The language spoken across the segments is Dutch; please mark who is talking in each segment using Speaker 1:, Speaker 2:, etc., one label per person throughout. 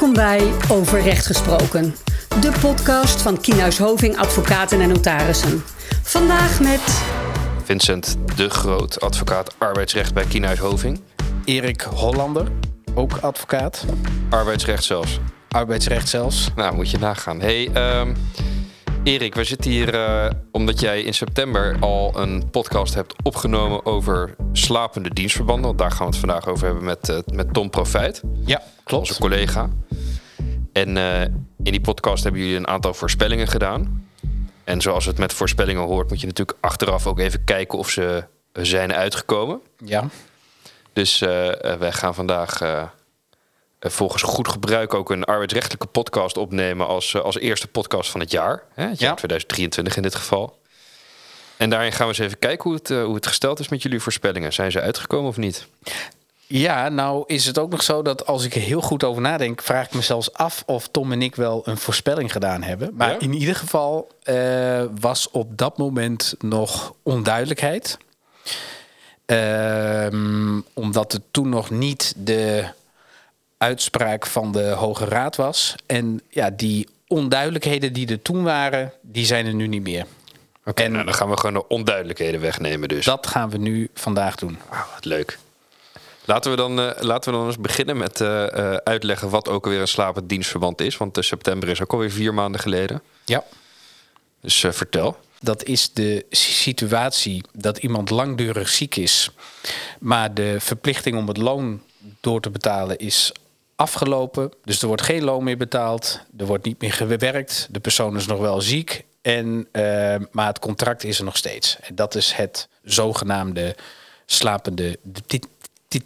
Speaker 1: Welkom bij Over Recht Gesproken, de podcast van Kienhuis Hoving Advocaten en Notarissen. Vandaag met
Speaker 2: Vincent de Groot, advocaat arbeidsrecht bij Kienhuis Hoving.
Speaker 3: Erik Hollander, ook advocaat.
Speaker 2: Arbeidsrecht zelfs.
Speaker 3: Arbeidsrecht zelfs.
Speaker 2: Nou, moet je nagaan. Hey, ehm, Erik, we zitten hier eh, omdat jij in september al een podcast hebt opgenomen over slapende dienstverbanden. Want daar gaan we het vandaag over hebben met, eh, met Tom Profijt,
Speaker 3: Ja, klopt.
Speaker 2: onze collega. En eh, in die podcast hebben jullie een aantal voorspellingen gedaan. En zoals het met voorspellingen hoort, moet je natuurlijk achteraf ook even kijken of ze zijn uitgekomen.
Speaker 3: Ja,
Speaker 2: Dus wij gaan vandaag volgens goed gebruik ook een arbeidsrechtelijke podcast opnemen als, eh, als eerste podcast van het jaar. Hè? Het jaar
Speaker 3: Ja.
Speaker 2: 2023 in dit geval. En daarin gaan we eens even kijken hoe het, eh, hoe het gesteld is met jullie voorspellingen. Zijn ze uitgekomen of niet?
Speaker 3: ja, nou is het ook nog zo dat als ik er heel goed over nadenk, vraag ik me zelfs af of Tom en ik wel een voorspelling gedaan hebben. Maar
Speaker 2: Ja?
Speaker 3: in ieder geval eh, was op dat moment nog onduidelijkheid. Ehm, omdat het toen nog niet de uitspraak van de Hoge Raad was. En ja, die onduidelijkheden die er toen waren, die zijn er nu niet meer.
Speaker 2: Oké,
Speaker 3: En-
Speaker 2: nou, dan gaan we gewoon de onduidelijkheden wegnemen dus.
Speaker 3: Dat gaan we nu vandaag doen.
Speaker 2: Wat leuk. Laten we, dan, eh, laten we dan eens beginnen met eh, eh, uitleggen wat ook alweer een slapend dienstverband is. Want september is ook alweer vier maanden geleden.
Speaker 3: Ja.
Speaker 2: Dus vertel.
Speaker 3: Dat is de situatie dat iemand langdurig ziek is, maar de verplichting om het loon door te betalen is afgelopen. Dus er wordt geen loon meer betaald, er wordt niet meer gewerkt, de persoon is nog wel ziek, en, eh, maar het contract is er nog steeds. En dat is het zogenaamde slapende di- di-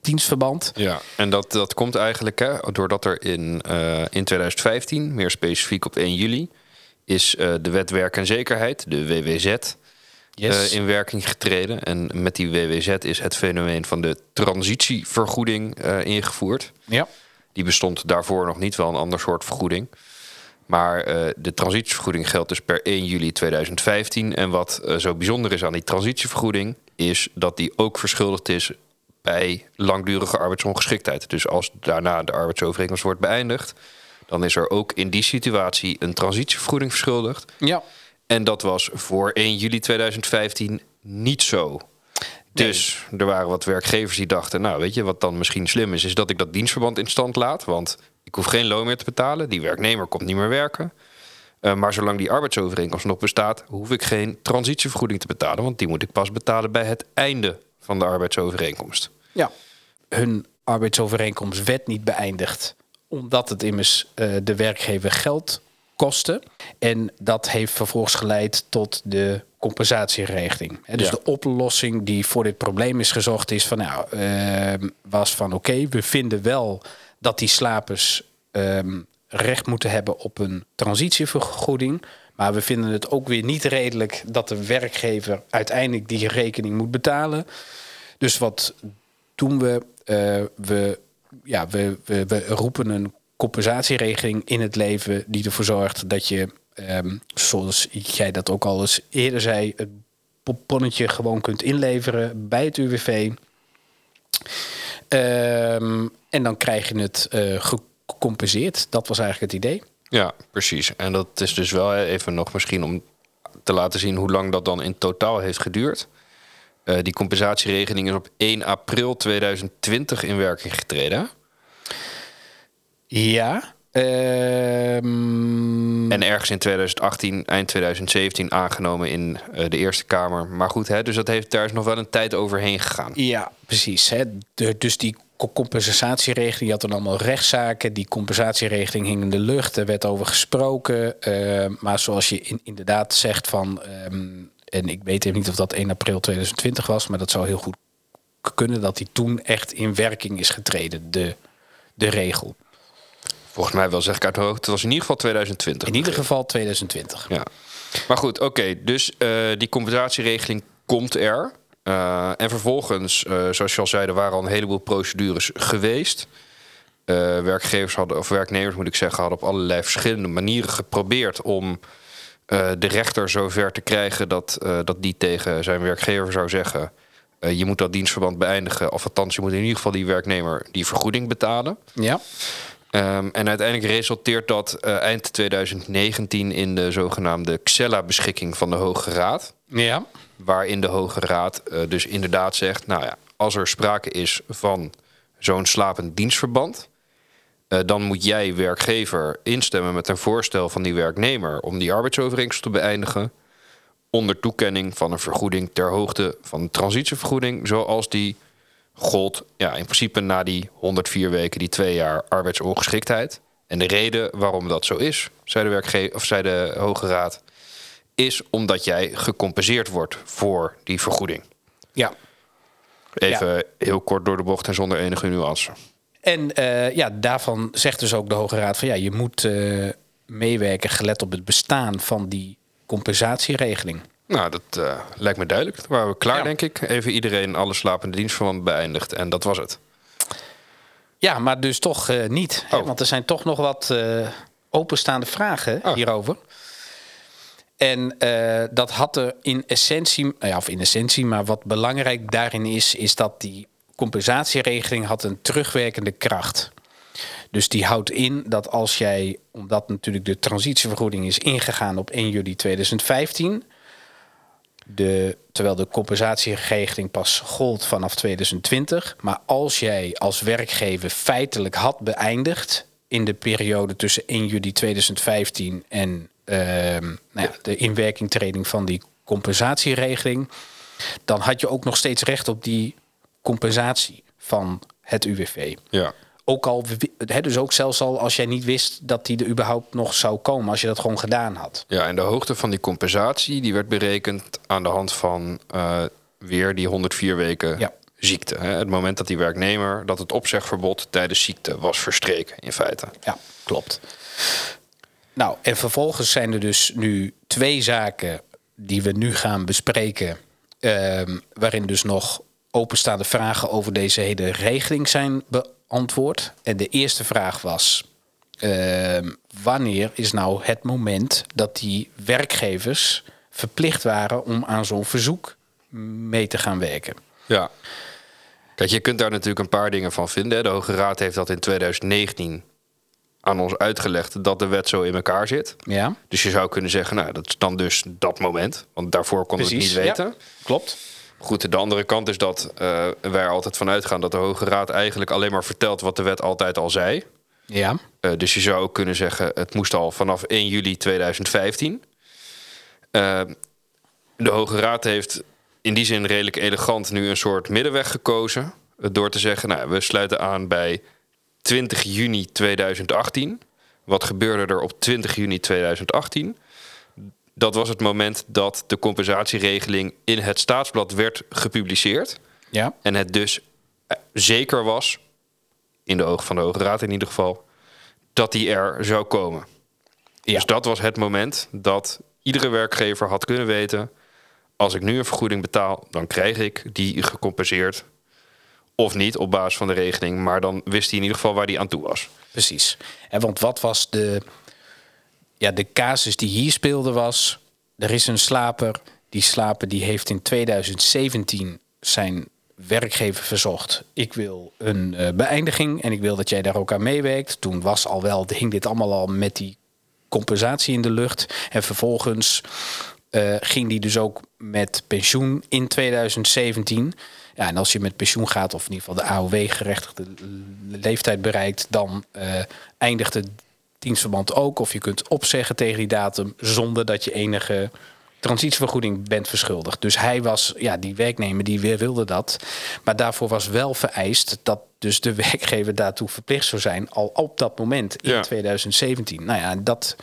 Speaker 3: dienstverband.
Speaker 2: Ja, en dat, dat komt eigenlijk hè, doordat er in, eh, in 2015, meer specifiek op 1 juli, is eh, de wet werk en zekerheid, de WWZ,
Speaker 3: Yes.
Speaker 2: eh, in werking getreden. En met die WWZ is het fenomeen van de transitievergoeding eh, ingevoerd.
Speaker 3: ja.
Speaker 2: Die bestond daarvoor nog niet, wel een ander soort vergoeding. Maar eh, de transitievergoeding geldt dus per 1 juli 2015. En wat zo bijzonder is aan die transitievergoeding, is dat die ook verschuldigd is bij langdurige arbeidsongeschiktheid. Dus als daarna de arbeidsovereenkomst wordt beëindigd, dan is er ook in die situatie een transitievergoeding verschuldigd.
Speaker 3: ja.
Speaker 2: En dat was voor 1 juli 2015 niet zo. Dus er waren wat werkgevers die dachten, nou weet je wat dan misschien slim is, is dat ik dat dienstverband in stand laat. Want ik hoef geen loon meer te betalen. Die werknemer komt niet meer werken. Eh, maar zolang die arbeidsovereenkomst nog bestaat, hoef ik geen transitievergoeding te betalen. Want die moet ik pas betalen bij het einde van de arbeidsovereenkomst.
Speaker 3: Ja. Hun arbeidsovereenkomst werd niet beëindigd omdat het immers eh, de werkgever geld kostte. En dat heeft vervolgens geleid tot de compensatieregeling. Dus
Speaker 2: Ja.
Speaker 3: de oplossing die voor dit probleem is gezocht is van nou, ehm, was van oké, we vinden wel dat die slapers ehm, recht moeten hebben op een transitievergoeding. Maar we vinden het ook weer niet redelijk dat de werkgever uiteindelijk die rekening moet betalen. Dus wat doen we? Eh, we, ja, we, we, we roepen een compensatieregeling in het leven die ervoor zorgt dat je, ehm, zoals jij dat ook al eens eerder zei, het ponnetje gewoon kunt inleveren bij het UWV. Ehm, en dan krijg je het eh, gecompenseerd. Dat was eigenlijk het idee.
Speaker 2: Ja, precies. En dat is dus wel even nog misschien om te laten zien hoe lang dat dan in totaal heeft geduurd. Eh, die compensatieregeling is op 1 april 2020 in werking getreden.
Speaker 3: Ja. Ehm,
Speaker 2: En ergens in 2018, eind 2017 aangenomen in eh, de Eerste Kamer. Maar goed, hè, dus dat heeft, daar is nog wel een tijd overheen gegaan.
Speaker 3: Ja, precies. Hè. De, dus die co- compensatieregeling, je had dan allemaal rechtszaken. Die compensatieregeling hing in de lucht, er werd over gesproken. eh, maar zoals je in, inderdaad zegt van... ehm, en ik weet even niet of dat 1 april 2020 was... maar dat zou heel goed kunnen dat die toen echt in werking is getreden, de, de regel.
Speaker 2: Volgens mij wel, zeg ik uit hoogte. Het was in ieder geval 2020.
Speaker 3: In ieder geval 2020.
Speaker 2: Ja. Maar goed, oké. dus eh, die compensatieregeling komt er. Eh, en vervolgens, eh, zoals je al zei, er waren al een heleboel procedures geweest. Werkgevers hadden, of werknemers moet ik zeggen, hadden op allerlei verschillende manieren geprobeerd om de rechter zover te krijgen dat, dat die tegen zijn werkgever zou zeggen: je moet dat dienstverband beëindigen. Of althans, je moet in ieder geval die werknemer die vergoeding betalen.
Speaker 3: Ja.
Speaker 2: Ehm, en uiteindelijk resulteert dat eh, eind 2019 in de zogenaamde Xella-beschikking van de Hoge Raad.
Speaker 3: Ja.
Speaker 2: Waarin de Hoge Raad eh, dus inderdaad zegt: Nou ja, als er sprake is van zo'n slapend dienstverband. eh, dan moet jij, werkgever, instemmen met een voorstel van die werknemer om die arbeidsovereenkomst te beëindigen. Onder toekenning van een vergoeding ter hoogte van de transitievergoeding, zoals die gold ja, in principe na die 104 weken, die twee jaar arbeidsongeschiktheid. En de reden waarom dat zo is, zei de, werkge of zei de Hoge Raad, is omdat jij gecompenseerd wordt voor die vergoeding.
Speaker 3: Ja.
Speaker 2: Even heel kort door de bocht en zonder enige nuance.
Speaker 3: En eh, ja, daarvan zegt dus ook de Hoge Raad van ja, je moet eh, meewerken gelet op het bestaan van die compensatieregeling.
Speaker 2: Nou, dat eh, lijkt me duidelijk. Dan waren we klaar,
Speaker 3: Ja.
Speaker 2: denk ik. Even iedereen alle slapende dienstverband beëindigd. En dat was het.
Speaker 3: Ja, maar dus toch eh, niet. hè,
Speaker 2: Oh.
Speaker 3: want er zijn toch nog wat eh, openstaande vragen
Speaker 2: Oh.
Speaker 3: hierover. En dat had er in essentie, nou ja, of in essentie, maar wat belangrijk daarin is, is dat die compensatieregeling had een terugwerkende kracht. Dus die houdt in dat als jij, omdat natuurlijk de transitievergoeding is ingegaan op 1 juli 2015, de, terwijl de compensatieregeling pas gold vanaf 2020. Maar als jij als werkgever feitelijk had beëindigd in de periode tussen 1 juli 2015 en ehm, nou ja, de inwerkingtreding van die compensatieregeling, dan had je ook nog steeds recht op die compensatie van het UWV.
Speaker 2: Ja.
Speaker 3: Ook al, hè, dus ook zelfs al als jij niet wist dat die er überhaupt nog zou komen, als je dat gewoon gedaan had.
Speaker 2: Ja, en de hoogte van die compensatie die werd berekend aan de hand van eh, weer die 104 weken
Speaker 3: Ja.
Speaker 2: ziekte. Hè. Het moment dat die werknemer dat het opzegverbod tijdens ziekte was verstreken, in feite.
Speaker 3: Ja, klopt. Nou, en vervolgens zijn er dus nu twee zaken die we nu gaan bespreken. ehm, waarin dus nog openstaande vragen over deze hele regeling zijn beantwoord. En de eerste vraag was: ehm, wanneer is nou het moment dat die werkgevers verplicht waren om aan zo'n verzoek mee te gaan werken?
Speaker 2: Ja. Kijk, je kunt daar natuurlijk een paar dingen van vinden. De Hoge Raad heeft dat in 2019 aan ons uitgelegd dat de wet zo in elkaar zit.
Speaker 3: Ja,
Speaker 2: Dus je zou kunnen zeggen, nou, dat is dan dus dat moment. Want daarvoor konden we het niet weten.
Speaker 3: Ja, klopt.
Speaker 2: Goed, de andere kant is dat eh, wij er altijd van uitgaan dat de Hoge Raad eigenlijk alleen maar vertelt wat de wet altijd al zei.
Speaker 3: Ja,
Speaker 2: Eh, dus je zou ook kunnen zeggen, het moest al vanaf 1 juli 2015. Eh, de Hoge Raad heeft in die zin redelijk elegant nu een soort middenweg gekozen. Door te zeggen, nou, we sluiten aan bij 20 juni 2018. Wat gebeurde er op 20 juni 2018? Dat was het moment dat de compensatieregeling in het staatsblad werd gepubliceerd.
Speaker 3: ja,
Speaker 2: En het dus eh, zeker was, in de ogen van de Hoge Raad in ieder geval, dat die er zou komen.
Speaker 3: ja.
Speaker 2: Dus dat was het moment dat iedere werkgever had kunnen weten: als ik nu een vergoeding betaal, dan krijg ik die gecompenseerd. Of niet op basis van de regeling, maar dan wist hij in ieder geval waar hij aan toe was.
Speaker 3: Precies. En want wat was de, ja, de casus die hier speelde was... er is een slaper, die slaper die heeft in 2017 zijn werkgever verzocht... ik wil een eh, beëindiging en ik wil dat jij daar ook aan meewerkt. Toen was al wel, hing dit allemaal al met die compensatie in de lucht. En vervolgens eh, ging die dus ook met pensioen in 2017. Ja, en als je met pensioen gaat, of in ieder geval de AOW-gerechtigde leeftijd bereikt, dan eh, eindigt het dienstverband ook. Of je kunt opzeggen tegen die datum zonder dat je enige transitievergoeding bent verschuldigd. Dus hij was, ja, die werknemer die weer wilde dat. Maar daarvoor was wel vereist dat dus de werkgever daartoe verplicht zou zijn, al op dat moment in
Speaker 2: Ja.
Speaker 3: 2017. Nou ja, dat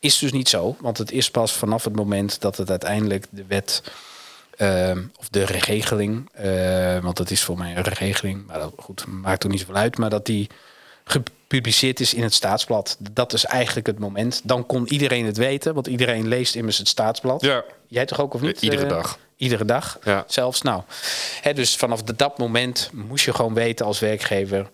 Speaker 3: is dus niet zo, want het is pas vanaf het moment dat het uiteindelijk de wet ehm, of de regeling, eh, want het is voor mij een regeling, maar dat, goed, maakt ook niet zoveel uit, maar dat die gepubliceerd is in het staatsblad. Dat is eigenlijk het moment. Dan kon iedereen het weten, want iedereen leest immers het staatsblad.
Speaker 2: Ja.
Speaker 3: Jij toch ook of niet?
Speaker 2: Iedere
Speaker 3: Eh,
Speaker 2: dag.
Speaker 3: Iedere dag,
Speaker 2: Ja.
Speaker 3: zelfs. Nou, hè, dus vanaf dat moment moest je gewoon weten als werkgever...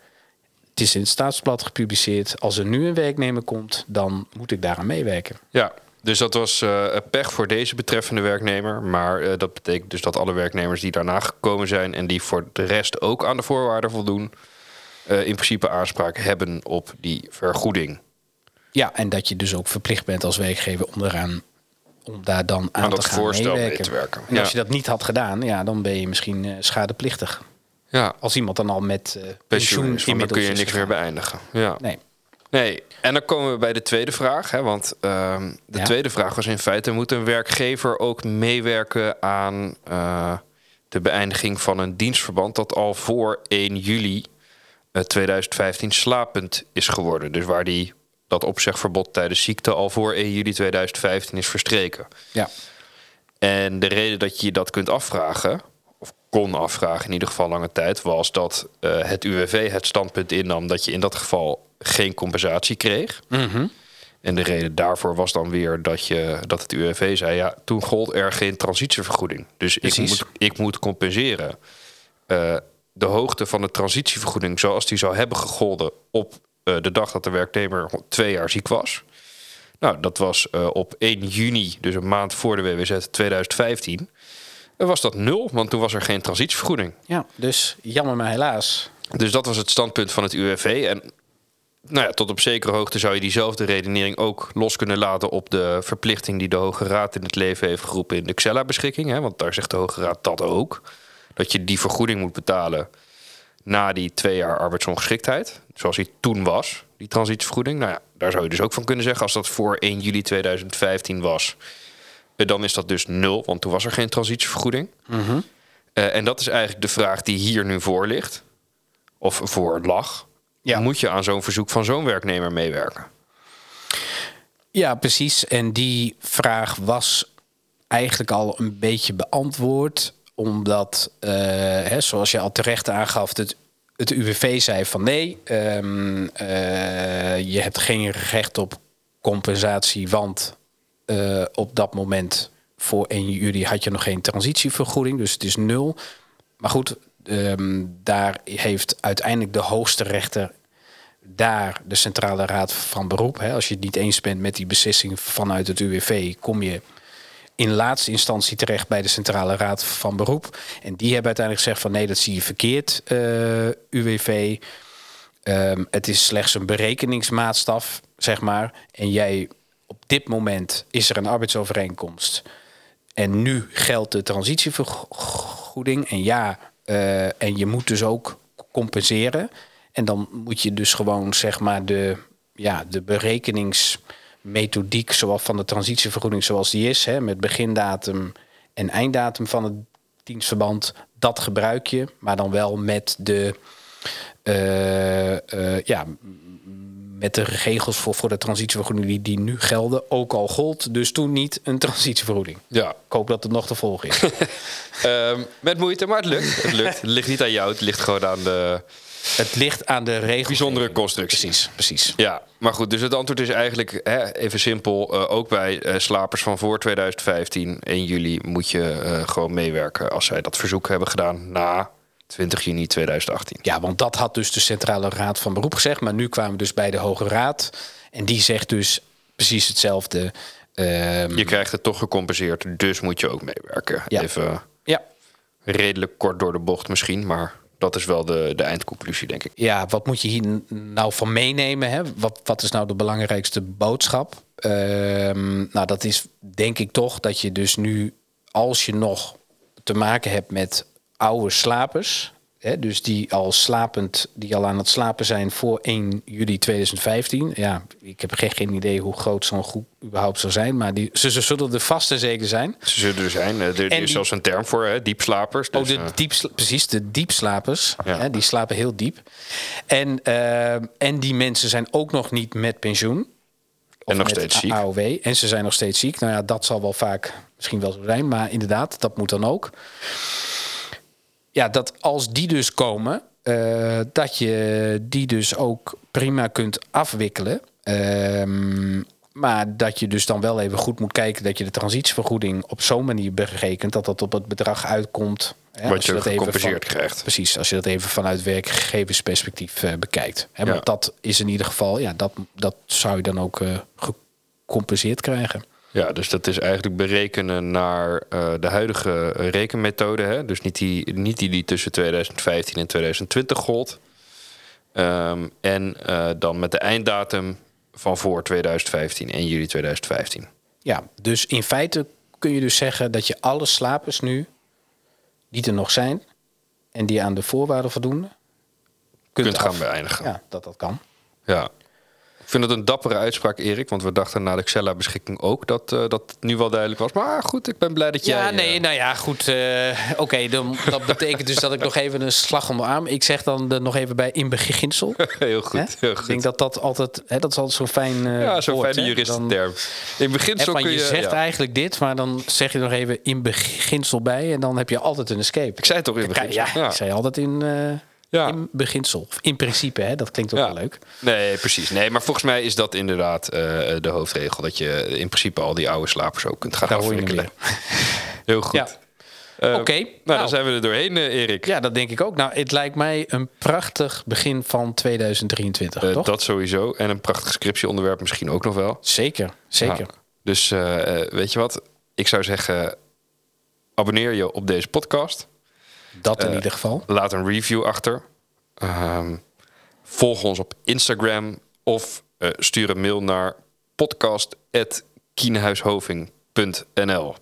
Speaker 3: het is in het staatsblad gepubliceerd. Als er nu een werknemer komt, dan moet ik daaraan meewerken.
Speaker 2: Ja, dus dat was eh, pech voor deze betreffende werknemer. Maar eh, dat betekent dus dat alle werknemers die daarna gekomen zijn en die voor de rest ook aan de voorwaarden voldoen, eh, in principe aanspraak hebben op die vergoeding.
Speaker 3: Ja, en dat je dus ook verplicht bent als werkgever onderaan om daar dan aan,
Speaker 2: Aan
Speaker 3: te
Speaker 2: dat
Speaker 3: gaan
Speaker 2: voorstel mee te werken.
Speaker 3: En als je dat niet had gedaan, ja, dan ben je misschien eh, schadeplichtig.
Speaker 2: Ja,
Speaker 3: Als iemand dan al met eh,
Speaker 2: pensioen
Speaker 3: pensioen
Speaker 2: is, dan kun je niks meer beëindigen. Ja.
Speaker 3: Nee.
Speaker 2: Nee, en dan komen we bij de tweede vraag. Hè, want ehm, de
Speaker 3: Ja.
Speaker 2: tweede vraag was in feite... moet een werkgever ook meewerken aan de beëindiging van een dienstverband... dat al voor 1 juli 2015 slapend is geworden. Dus waar die, dat opzegverbod tijdens ziekte... al voor 1 juli 2015 is verstreken.
Speaker 3: Ja.
Speaker 2: En de reden dat je dat kunt afvragen, of kon afvragen in ieder geval lange tijd, was dat eh, het UWV het standpunt innam dat je in dat geval geen compensatie kreeg. En de reden daarvoor was dan weer dat, je, dat het UWV zei: ja, toen gold er geen transitievergoeding. Dus ik moet, ik moet compenseren. Eh, de hoogte van de transitievergoeding, zoals die zou hebben gegolden op eh, de dag dat de werknemer twee jaar ziek was. Nou, dat was eh, op 1 juni, dus een maand voor de WWZ 2015. En was dat nul, want toen was er geen transitievergoeding.
Speaker 3: ja, dus jammer maar helaas.
Speaker 2: Dus dat was het standpunt van het UWV. En nou ja, tot op zekere hoogte zou je diezelfde redenering ook los kunnen laten op de verplichting die de Hoge Raad in het leven heeft geroepen in de Xella-beschikking. Hè? Want daar zegt de Hoge Raad dat ook. Dat je die vergoeding moet betalen na die twee jaar arbeidsongeschiktheid. Zoals die toen was, die transitievergoeding. Nou ja, daar zou je dus ook van kunnen zeggen. Als dat voor 1 juli 2015 was, eh, dan is dat dus nul. Want toen was er geen transitievergoeding. Eh, en dat is eigenlijk de vraag die hier nu voor ligt. Of voor lag.
Speaker 3: Ja.
Speaker 2: Moet je aan zo'n verzoek van zo'n werknemer meewerken?
Speaker 3: Ja, precies. En die vraag was eigenlijk al een beetje beantwoord. Omdat, eh, hè, zoals je al terecht aangaf, het, het UWV zei van nee, ehm, eh, je hebt geen recht op compensatie, want eh, op dat moment voor 1 juli had je nog geen transitievergoeding, dus het is nul. Maar goed, ehm, daar heeft uiteindelijk de hoogste rechter daar de Centrale Raad van Beroep. Hè, als je het niet eens bent met die beslissing vanuit het UWV, kom je in laatste instantie terecht bij de Centrale Raad van Beroep. En die hebben uiteindelijk gezegd van nee, dat zie je verkeerd, eh, UWV. Ehm, het is slechts een berekeningsmaatstaf, zeg maar. En jij, op dit moment is er een arbeidsovereenkomst. En nu geldt de transitievergoeding. En ja, eh, en je moet dus ook compenseren. En dan moet je dus gewoon, zeg maar, de, ja, de berekeningsmethodiek zoals van de transitievergoeding zoals die is, hè, met begindatum en einddatum van het dienstverband, dat gebruik je, maar dan wel met de, eh, eh, ja, met de regels voor, voor de transitievergoeding die, die nu gelden, ook al gold dus toen niet een transitievergoeding.
Speaker 2: Ja.
Speaker 3: Ik hoop dat het nog te volgen is.
Speaker 2: Ehm, met moeite, maar het lukt. Het lukt. Het ligt niet aan jou, het ligt gewoon aan de...
Speaker 3: het ligt aan de regels.
Speaker 2: Bijzondere constructie.
Speaker 3: Precies, precies.
Speaker 2: Ja, maar goed, dus het antwoord is eigenlijk hè, even simpel. eh, ook bij eh, slapers van voor 2015, 1 juli, moet je eh, gewoon meewerken als zij dat verzoek hebben gedaan na 20 juni 2018.
Speaker 3: Ja, want dat had dus de Centrale Raad van Beroep gezegd. Maar nu kwamen we dus bij de Hoge Raad. En die zegt dus precies hetzelfde. Ehm,
Speaker 2: Je krijgt het toch gecompenseerd, dus moet je ook meewerken.
Speaker 3: Ja.
Speaker 2: Even
Speaker 3: ja.
Speaker 2: redelijk kort door de bocht misschien, maar dat is wel de, de eindconclusie, denk ik.
Speaker 3: ja, wat moet je hier nou van meenemen? Hè? Wat, wat is nou de belangrijkste boodschap? Ehm, nou, dat is denk ik toch dat je dus nu, als je nog te maken hebt met oude slapers, hè, dus die al slapend, die al aan het slapen zijn voor 1 juli 2015. Ja, ik heb geen, geen idee hoe groot zo'n groep überhaupt zou zijn, maar die, ze, ze zullen er vast en zeker zijn.
Speaker 2: Ze zullen er zijn. Er, er
Speaker 3: die-
Speaker 2: is zelfs een term voor, hè, diepslapers.
Speaker 3: Oh,
Speaker 2: Dus,
Speaker 3: de
Speaker 2: eh,
Speaker 3: diepsla- precies, de diepslapers.
Speaker 2: Ja.
Speaker 3: Hè, die slapen heel diep. En, eh, en die mensen zijn ook nog niet met pensioen.
Speaker 2: en nog
Speaker 3: met
Speaker 2: steeds ziek.
Speaker 3: AOW. En ze zijn nog steeds ziek. Nou ja, dat zal wel vaak misschien wel zo zijn. Maar inderdaad, dat moet dan ook. Ja, dat als die dus komen, eh, dat je die dus ook prima kunt afwikkelen. Ehm, maar dat je dus dan wel even goed moet kijken dat je de transitievergoeding op zo'n manier berekent dat dat op het bedrag uitkomt. hè,
Speaker 2: Wat je
Speaker 3: dat even
Speaker 2: gecompenseerd
Speaker 3: van-
Speaker 2: krijgt.
Speaker 3: Precies, als je dat even vanuit werkgeversperspectief eh, bekijkt. Hè,
Speaker 2: Ja.
Speaker 3: Want dat is in ieder geval, ja, dat, dat zou je dan ook eh, gecompenseerd krijgen.
Speaker 2: Ja, dus dat is eigenlijk berekenen naar eh, de huidige rekenmethode. Hè? Dus niet die, niet die die tussen 2015 en 2020 gold. Ehm, en eh, dan met de einddatum van voor 2015, 1 juli 2015.
Speaker 3: Ja, dus in feite kun je dus zeggen dat je alle slapers nu, die er nog zijn en die aan de voorwaarden voldoen, kunt,
Speaker 2: Kunt gaan beëindigen.
Speaker 3: Ja, dat dat kan.
Speaker 2: Ja. Ik vind het een dappere uitspraak, Erik. Want we dachten na de Xella-beschikking ook dat, eh, dat het nu wel duidelijk was. Maar goed, ik ben blij dat jij...
Speaker 3: Ja,
Speaker 2: eh,
Speaker 3: nee, nou ja, goed. eh, Oké, dan dat betekent dus dat ik nog even een slag om de arm. Ik zeg dan er nog even bij in beginsel.
Speaker 2: heel goed,
Speaker 3: Hè?
Speaker 2: heel
Speaker 3: Ik
Speaker 2: goed.
Speaker 3: denk dat dat altijd, hè, dat is altijd zo'n fijn. eh,
Speaker 2: ja, zo'n fijne juristenterm. In beginsel kun
Speaker 3: je
Speaker 2: je...
Speaker 3: zegt
Speaker 2: ja.
Speaker 3: eigenlijk dit, maar dan zeg je nog even in beginsel bij en dan heb je altijd een escape.
Speaker 2: Ik zei het toch in
Speaker 3: Ja,
Speaker 2: beginsel?
Speaker 3: ja, ik zei altijd in, eh,
Speaker 2: Ja.
Speaker 3: in beginsel. In principe, hè? dat klinkt ook
Speaker 2: Ja.
Speaker 3: wel leuk.
Speaker 2: Nee, precies. Nee, maar volgens mij is dat inderdaad eh, de hoofdregel. Dat je in principe al die oude slapers ook kunt gaan
Speaker 3: Daar
Speaker 2: afwikkelen. Heel goed.
Speaker 3: Ja.
Speaker 2: Eh,
Speaker 3: Oké,
Speaker 2: Nou,
Speaker 3: nou.
Speaker 2: dan zijn we er doorheen, eh, Erik.
Speaker 3: Ja, dat denk ik ook. Nou, het lijkt mij een prachtig begin van 2023,
Speaker 2: Eh,
Speaker 3: toch?
Speaker 2: dat sowieso. En een prachtig scriptieonderwerp misschien ook nog wel.
Speaker 3: Zeker, zeker.
Speaker 2: Dus weet je wat? Ik zou zeggen, abonneer je op deze podcast.
Speaker 3: Dat in
Speaker 2: Eh,
Speaker 3: ieder geval.
Speaker 2: Laat een review achter. Ehm, volg ons op Instagram of eh, stuur een mail naar podcast.kienhuishoving.nl.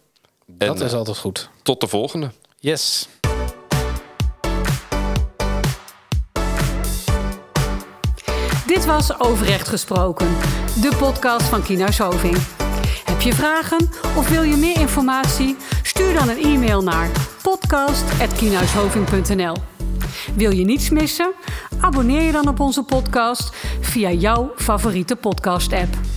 Speaker 2: En
Speaker 3: Dat is altijd goed.
Speaker 2: tot de volgende.
Speaker 3: Yes.
Speaker 1: Dit was Overrecht Gesproken, de podcast van Kienhuis Hoving. Heb je vragen of wil je meer informatie? Stuur dan een e-mail naar podcast.kienhuishoving.nl Wil je niets missen? Abonneer je dan op onze podcast via jouw favoriete podcast-app.